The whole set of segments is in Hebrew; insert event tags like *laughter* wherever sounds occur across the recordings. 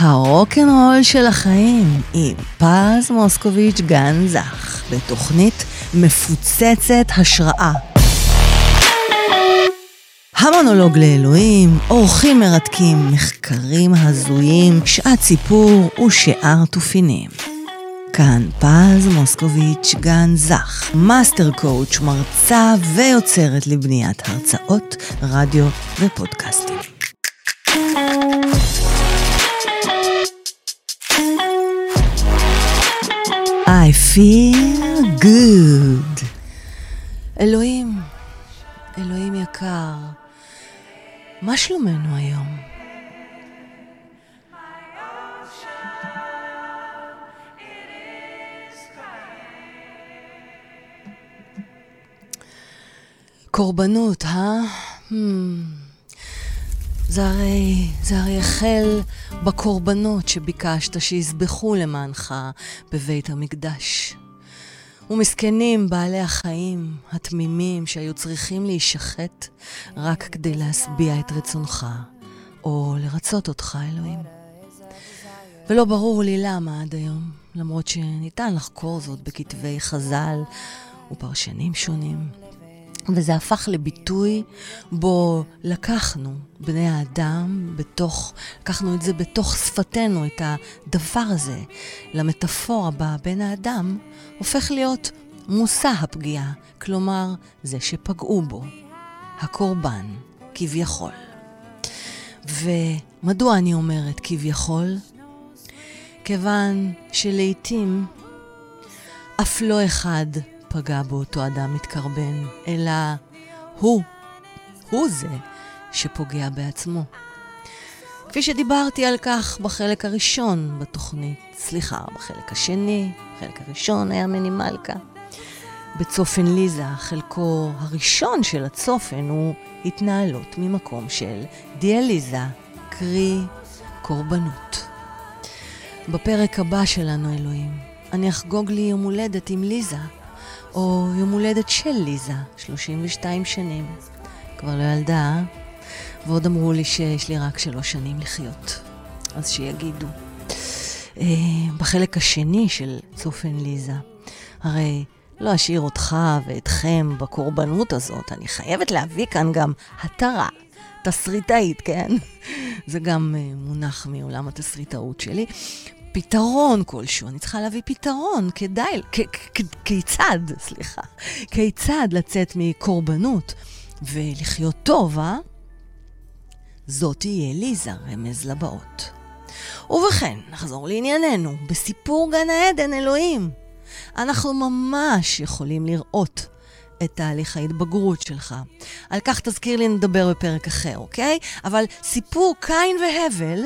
הרוקנרול של החיים עם פז מוסקוביץ' גן זך בתוכנית מפוצצת השראה. המונולוג לאלוהים, אורחים מרתקים, מחקרים הזויים, שעת סיפור ושאר תופינים. כאן פז מוסקוביץ' גן זך, master coach, מרצה ויוצרת לבניית הרצאות, רדיו ופודקאסטים. Feel good. אלוהים, אלוהים יקר, מה שלומנו היום? קורבנות, אה? Hmm. זה הרי, זה הרי החל בקורבנות שביקשת שיזבחו למענך בבית המקדש. ומסכנים בעלי החיים התמימים שהיו צריכים להישחט רק כדי להשביע את רצונך, או לרצות אותך, אלוהים. ולא ברור לי למה עד היום, למרות שניתן לחקור זאת בכתבי חז"ל ופרשנים שונים. וזה הפך לביטוי בו לקחנו, בני האדם, בתוך, לקחנו את זה בתוך שפתנו, את הדבר הזה, למטאפורה בה בן האדם, הופך להיות מושא הפגיעה, כלומר, זה שפגעו בו, הקורבן, כביכול. ומדוע אני אומרת כביכול? כיוון שלעיתים אף לא אחד פגע באותו אדם מתקרבן, אלא הוא, הוא זה שפוגע בעצמו. כפי שדיברתי על כך בחלק הראשון בתוכנית, סליחה, בחלק השני, בחלק הראשון היה מני מלכה. בצופן ליזה, חלקו הראשון של הצופן הוא התנהלות ממקום של דיאליזה, קרי קורבנות. בפרק הבא שלנו, אלוהים, אני אחגוג לי יום הולדת עם ליזה, או יום הולדת של ליזה, 32 שנים. כבר לא ילדה? ועוד אמרו לי שיש לי רק שלוש שנים לחיות. אז שיגידו. אה, בחלק השני של צופן ליזה, הרי לא אשאיר אותך ואתכם בקורבנות הזאת, אני חייבת להביא כאן גם התרה, תסריטאית, כן? זה גם אה, מונח מעולם התסריטאות שלי. פתרון כלשהו, אני צריכה להביא פתרון, כדאי, כיצד, סליחה, כיצד לצאת מקורבנות ולחיות טוב, אה? זאת תהיה ליזה, רמז לבאות. ובכן, נחזור לענייננו, בסיפור גן העדן, אלוהים. אנחנו ממש יכולים לראות את תהליך ההתבגרות שלך. על כך תזכיר לי נדבר בפרק אחר, אוקיי? אבל סיפור קין והבל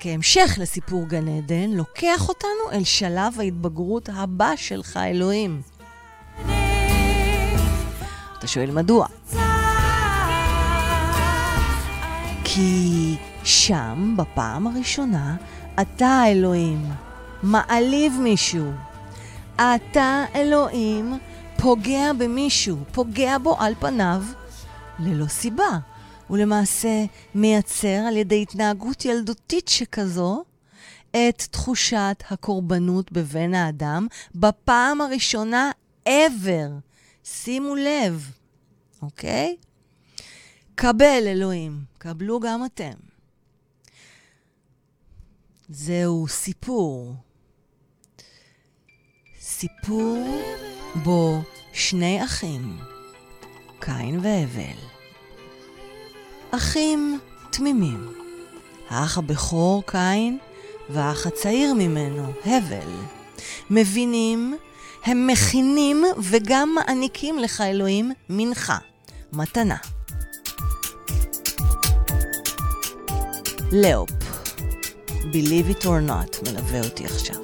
כהמשך לסיפור גן עדן, לוקח אותנו אל שלב ההתבגרות הבא שלך, אלוהים. אתה שואל מדוע? כי שם, בפעם הראשונה, אתה, אלוהים, מעליב מישהו. אתה, אלוהים, פוגע במישהו, פוגע בו על פניו, ללא סיבה. הוא למעשה מייצר על ידי התנהגות ילדותית שכזו את תחושת הקורבנות בבן האדם בפעם הראשונה ever. שימו לב, אוקיי? קבל, אלוהים, קבלו גם אתם. זהו סיפור. סיפור בו שני אחים, קין והבל, אחים תמימים. האח הבכור קין והאח הצעיר ממנו, הבל. מבינים, הם מכינים וגם מעניקים לך, אלוהים, מנחה, מתנה. לאופ, Believe it or not, מלווה אותי עכשיו.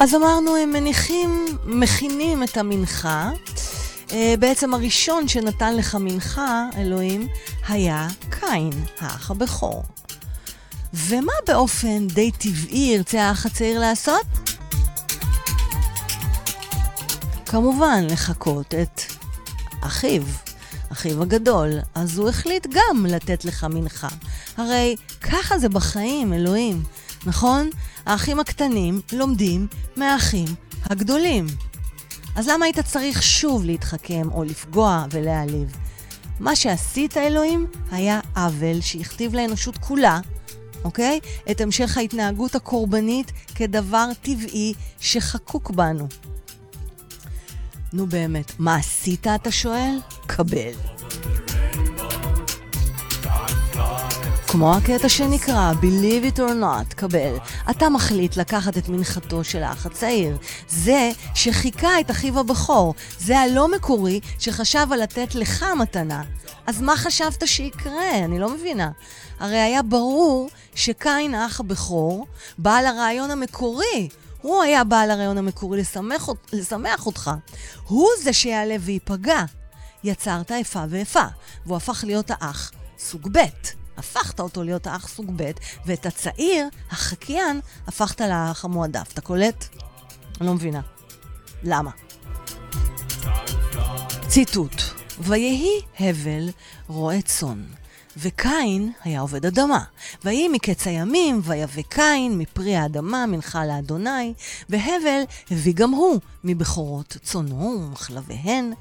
אז אמרנו, הם מניחים, מכינים את המנחה. אה, בעצם הראשון שנתן לך מנחה, אלוהים, היה קין, האח הבכור. ומה באופן די טבעי ירצה האח הצעיר לעשות? כמובן, לחקות את אחיו. אחיו הגדול, אז הוא החליט גם לתת לך מנחה. הרי ככה זה בחיים, אלוהים, נכון? האחים הקטנים לומדים מהאחים הגדולים. אז למה היית צריך שוב להתחכם או לפגוע ולהעליב? מה שעשית, אלוהים, היה עוול שהכתיב לאנושות כולה, אוקיי? את המשך ההתנהגות הקורבנית כדבר טבעי שחקוק בנו. נו באמת, מה עשית, אתה שואל? קבל. כמו הקטע שנקרא Believe it or not, קבל. אתה מחליט לקחת את מנחתו של האח הצעיר. זה שחיכה את אחיו הבכור. זה הלא מקורי שחשב על לתת לך מתנה. אז מה חשבת שיקרה? אני לא מבינה. הרי היה ברור שקין האח הבכור, בעל הרעיון המקורי, הוא היה בעל הרעיון המקורי לשמח, לשמח אותך. הוא זה שיעלה וייפגע. יצרת איפה ואיפה, והוא הפך להיות האח סוג ב'. הפכת אותו להיות האח סוג ב', ואת הצעיר, החקיין, הפכת לאח המועדף. אתה קולט? אני לא מבינה. למה? ציטוט: ויהי הבל רועה צאן. וקין היה עובד אדמה. ויהי מקץ הימים, ויבא קין מפרי האדמה מנחה לאדוני, והבל הביא גם הוא מבכורות צונו ומחלביהן.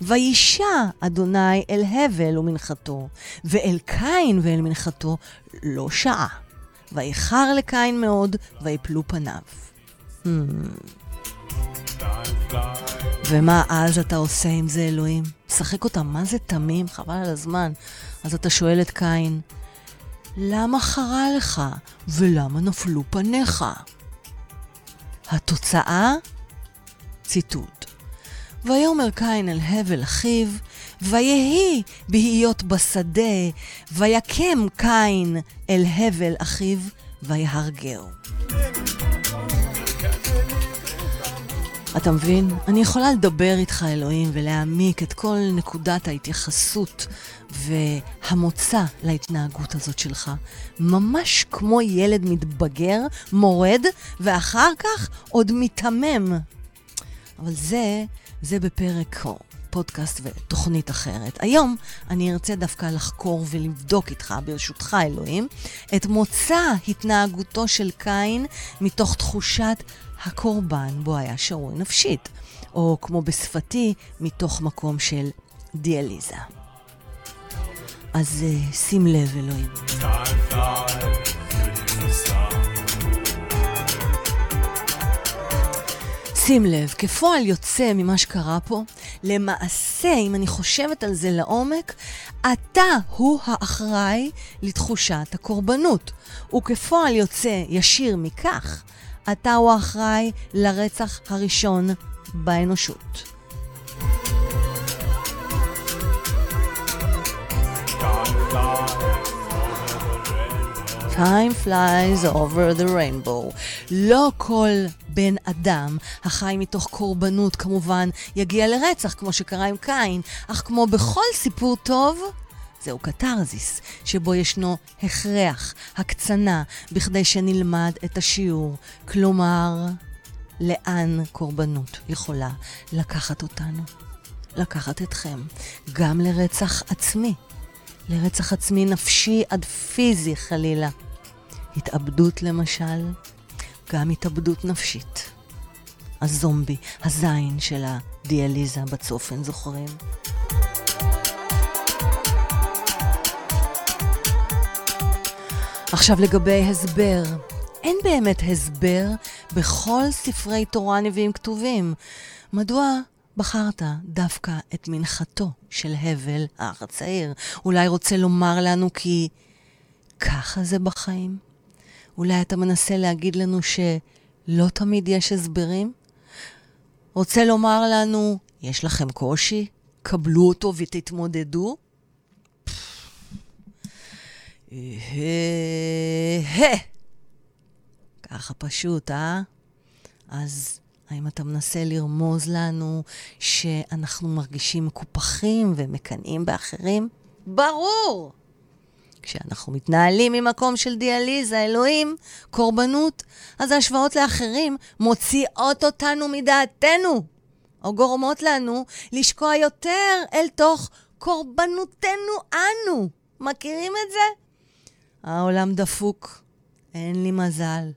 וישע אדוני אל הבל ומנחתו, ואל קין ואל מנחתו לא שעה. ואיחר לקין מאוד, ויפלו פניו. ומה אז אתה עושה עם זה, אלוהים? משחק אותה, מה זה תמים? חבל על הזמן. אז אתה שואל את קין, למה חרה לך ולמה נפלו פניך? התוצאה? ציטוט: ויאמר קין אל הבל אחיו, ויהי בהיות בשדה, ויקם קין אל הבל אחיו, ויהרגהו. אתה מבין? אני יכולה לדבר איתך, אלוהים, ולהעמיק את כל נקודת ההתייחסות והמוצא להתנהגות הזאת שלך, ממש כמו ילד מתבגר, מורד, ואחר כך עוד מיתמם. אבל זה, זה בפרק או פודקאסט ותוכנית אחרת. היום אני ארצה דווקא לחקור ולבדוק איתך, ברשותך אלוהים, את מוצא התנהגותו של קין מתוך תחושת הקורבן בו היה שרוי נפשית, או כמו בשפתי, מתוך מקום של דיאליזה. אז uh, שים לב, אלוהים. שים לב, כפועל יוצא ממה שקרה פה, למעשה, אם אני חושבת על זה לעומק, אתה הוא האחראי לתחושת הקורבנות. וכפועל יוצא ישיר מכך, אתה הוא האחראי לרצח הראשון באנושות. Time flies over the rainbow. לא כל בן אדם החי מתוך קורבנות כמובן יגיע לרצח, כמו שקרה עם קין, אך כמו בכל סיפור טוב, זהו קתרזיס, שבו ישנו הכרח, הקצנה, בכדי שנלמד את השיעור. כלומר, לאן קורבנות יכולה לקחת אותנו? לקחת אתכם, גם לרצח עצמי. לרצח עצמי נפשי עד פיזי חלילה. התאבדות למשל, גם התאבדות נפשית. הזומבי, הזין של הדיאליזה בצופן, זוכרים? עכשיו לגבי הסבר. אין באמת הסבר בכל ספרי תורה נביאים כתובים. מדוע בחרת דווקא את מנחתו של הבל, האח הצעיר? אולי רוצה לומר לנו כי ככה זה בחיים? אולי אתה מנסה להגיד לנו שלא תמיד יש הסברים? רוצה לומר לנו, יש לכם קושי? קבלו אותו ותתמודדו? ככה פשוט, אה? אז האם אתה מנסה לרמוז לנו שאנחנו מרגישים מקופחים ומקנאים באחרים? ברור! כשאנחנו מתנהלים ממקום של דיאליזה, אלוהים, קורבנות, אז ההשוואות לאחרים מוציאות אותנו מדעתנו, או גורמות לנו לשקוע יותר אל תוך קורבנותנו אנו. מכירים את זה? העולם דפוק, אין לי מזל.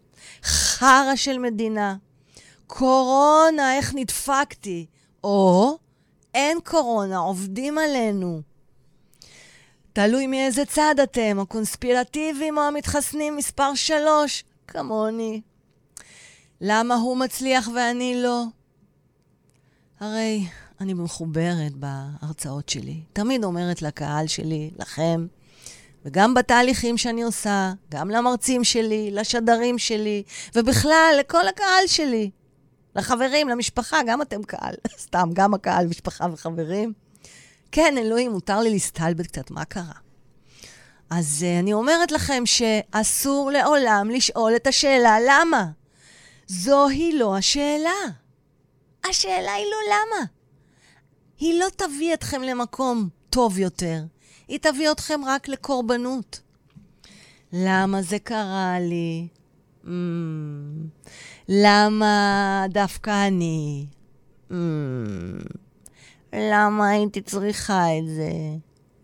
חרא של מדינה. קורונה, איך נדפקתי. או, אין קורונה, עובדים עלינו. תלוי מאיזה צד אתם, הקונספירטיביים או המתחסנים מספר שלוש, כמוני. למה הוא מצליח ואני לא? הרי אני מחוברת בהרצאות שלי. תמיד אומרת לקהל שלי, לכם, וגם בתהליכים שאני עושה, גם למרצים שלי, לשדרים שלי, ובכלל, לכל הקהל שלי. לחברים, למשפחה, גם אתם קהל. *laughs* סתם, גם הקהל, משפחה וחברים. כן, אלוהים, מותר לי להסתלבט קצת, מה קרה? אז uh, אני אומרת לכם שאסור לעולם לשאול את השאלה למה. זוהי לא השאלה. השאלה היא לא למה. היא לא תביא אתכם למקום טוב יותר, היא תביא אתכם רק לקורבנות. למה זה קרה לי? Mm, למה דווקא אני? Mm, למה הייתי צריכה את זה?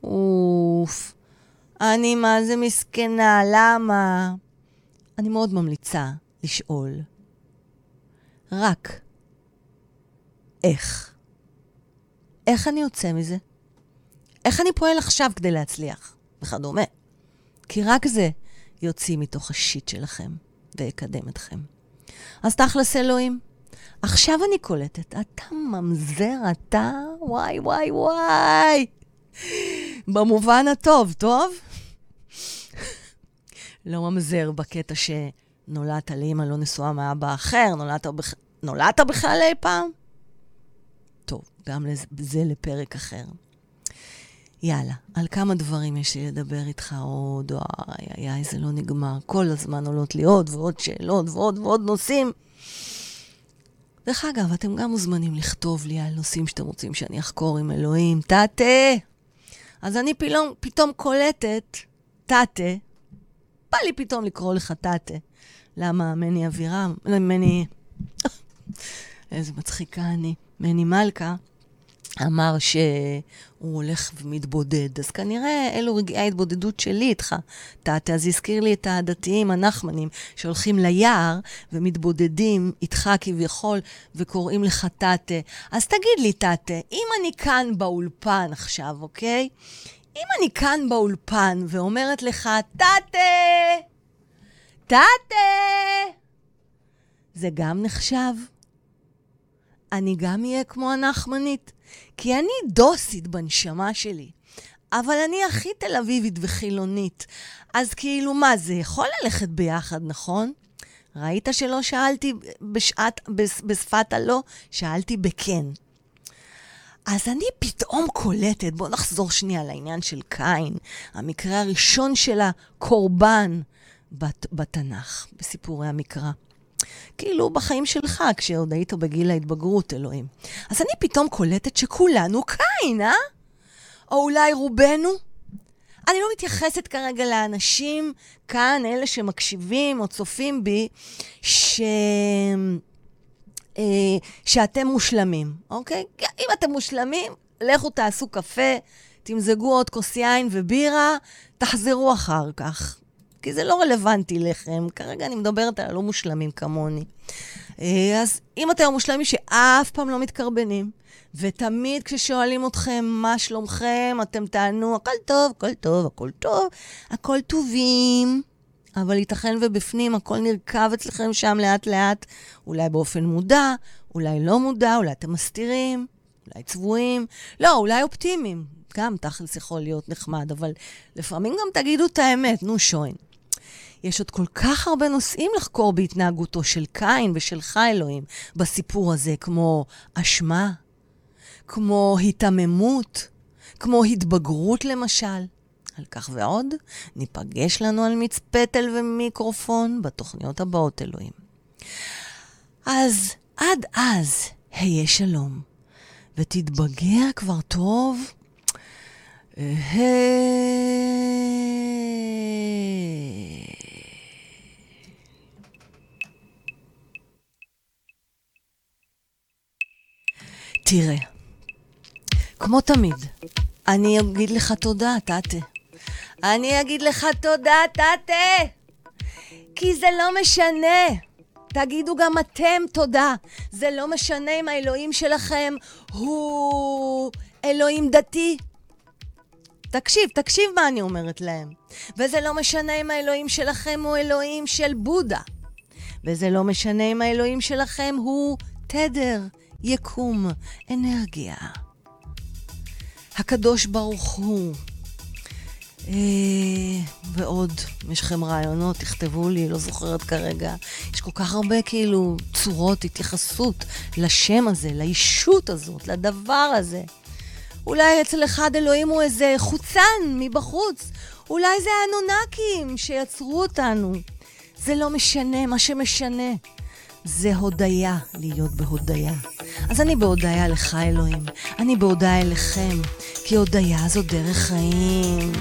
אוף, אני מה זה מסכנה, למה? אני מאוד ממליצה לשאול רק איך. איך אני יוצא מזה? איך אני פועל עכשיו כדי להצליח? וכדומה. כי רק זה יוציא מתוך השיט שלכם ויקדם אתכם. אז תכלס אלוהים, עכשיו אני קולטת, אתה ממזר, אתה? וואי, וואי, וואי. במובן הטוב, טוב? *laughs* לא ממזר בקטע שנולדת לאמא לא נשואה מאבא אחר, נולדת, בכ... נולדת בכלל אי פעם? טוב, גם זה לפרק אחר. יאללה, על כמה דברים יש לי לדבר איתך עוד, אוי, אוי, אוי, זה לא נגמר. כל הזמן עולות לי עוד ועוד שאלות ועוד ועוד נושאים. דרך אגב, אתם גם מוזמנים לכתוב לי על נושאים שאתם רוצים שאני אחקור עם אלוהים. תתה! אז אני פתאום, פתאום קולטת, תתה, בא לי פתאום לקרוא לך תתה. למה מני אבירם, מני... *laughs* איזה מצחיקה אני. מני מלכה. אמר שהוא הולך ומתבודד. אז כנראה אלו רגעי ההתבודדות שלי איתך, תתה. אז הזכיר לי את הדתיים הנחמנים שהולכים ליער ומתבודדים איתך כביכול וקוראים לך תתה. אז תגיד לי, תתה, אם אני כאן באולפן עכשיו, אוקיי? אם אני כאן באולפן ואומרת לך, תתה! תתה! זה גם נחשב? אני גם אהיה כמו הנחמנית. כי אני דוסית בנשמה שלי, אבל אני הכי תל אביבית וחילונית. אז כאילו, מה, זה יכול ללכת ביחד, נכון? ראית שלא שאלתי בשעת, בשפת הלא? שאלתי בכן. אז אני פתאום קולטת, בואו נחזור שנייה לעניין של קין, המקרה הראשון של הקורבן בת, בתנ"ך, בסיפורי המקרא. כאילו בחיים שלך, כשעוד היית בגיל ההתבגרות, אלוהים. אז אני פתאום קולטת שכולנו קין, אה? או אולי רובנו? אני לא מתייחסת כרגע לאנשים כאן, אלה שמקשיבים או צופים בי, ש... אה, שאתם מושלמים, אוקיי? אם אתם מושלמים, לכו תעשו קפה, תמזגו עוד כוס יין ובירה, תחזרו אחר כך. כי זה לא רלוונטי לכם. כרגע אני מדברת על הלא מושלמים כמוני. אה, אז אם אתם המושלמים שאף פעם לא מתקרבנים, ותמיד כששואלים אתכם מה שלומכם, אתם תענו, הכל טוב, הכל טוב, הכל טוב, הכל טובים. אבל ייתכן ובפנים הכל נרקב אצלכם שם לאט-לאט, אולי באופן מודע, אולי לא מודע, אולי אתם מסתירים, אולי צבועים, לא, אולי אופטימיים. גם תכלס יכול להיות נחמד, אבל לפעמים גם תגידו את האמת, נו שוין. יש עוד כל כך הרבה נושאים לחקור בהתנהגותו של קין ושלך, אלוהים, בסיפור הזה, כמו אשמה, כמו היתממות, כמו התבגרות למשל. על כך ועוד, ניפגש לנו על מצפתל ומיקרופון בתוכניות הבאות, אלוהים. אז עד אז, היה שלום, ותתבגר כבר טוב. תראה, כמו תמיד, אני אגיד לך תודה, טאטה. אני אגיד לך תודה, טאטה! כי זה לא משנה. תגידו גם אתם תודה. זה לא משנה אם האלוהים שלכם הוא אלוהים דתי. תקשיב, תקשיב מה אני אומרת להם. וזה לא משנה אם האלוהים שלכם הוא אלוהים של בודה. וזה לא משנה אם האלוהים שלכם הוא תדר, יקום, אנרגיה. הקדוש ברוך הוא. אה, ועוד, אם יש לכם רעיונות, תכתבו לי, לא זוכרת כרגע. יש כל כך הרבה כאילו צורות התייחסות לשם הזה, לישות הזאת, לדבר הזה. אולי אצל אחד אלוהים הוא איזה חוצן מבחוץ. אולי זה האנונקים שיצרו אותנו. זה לא משנה, מה שמשנה זה הודיה, להיות בהודיה. אז אני בהודיה לך, אלוהים. אני בהודיה אליכם, כי הודיה זו דרך חיים.